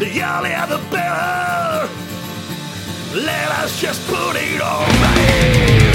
The earlier the better. Let us just put it on all right.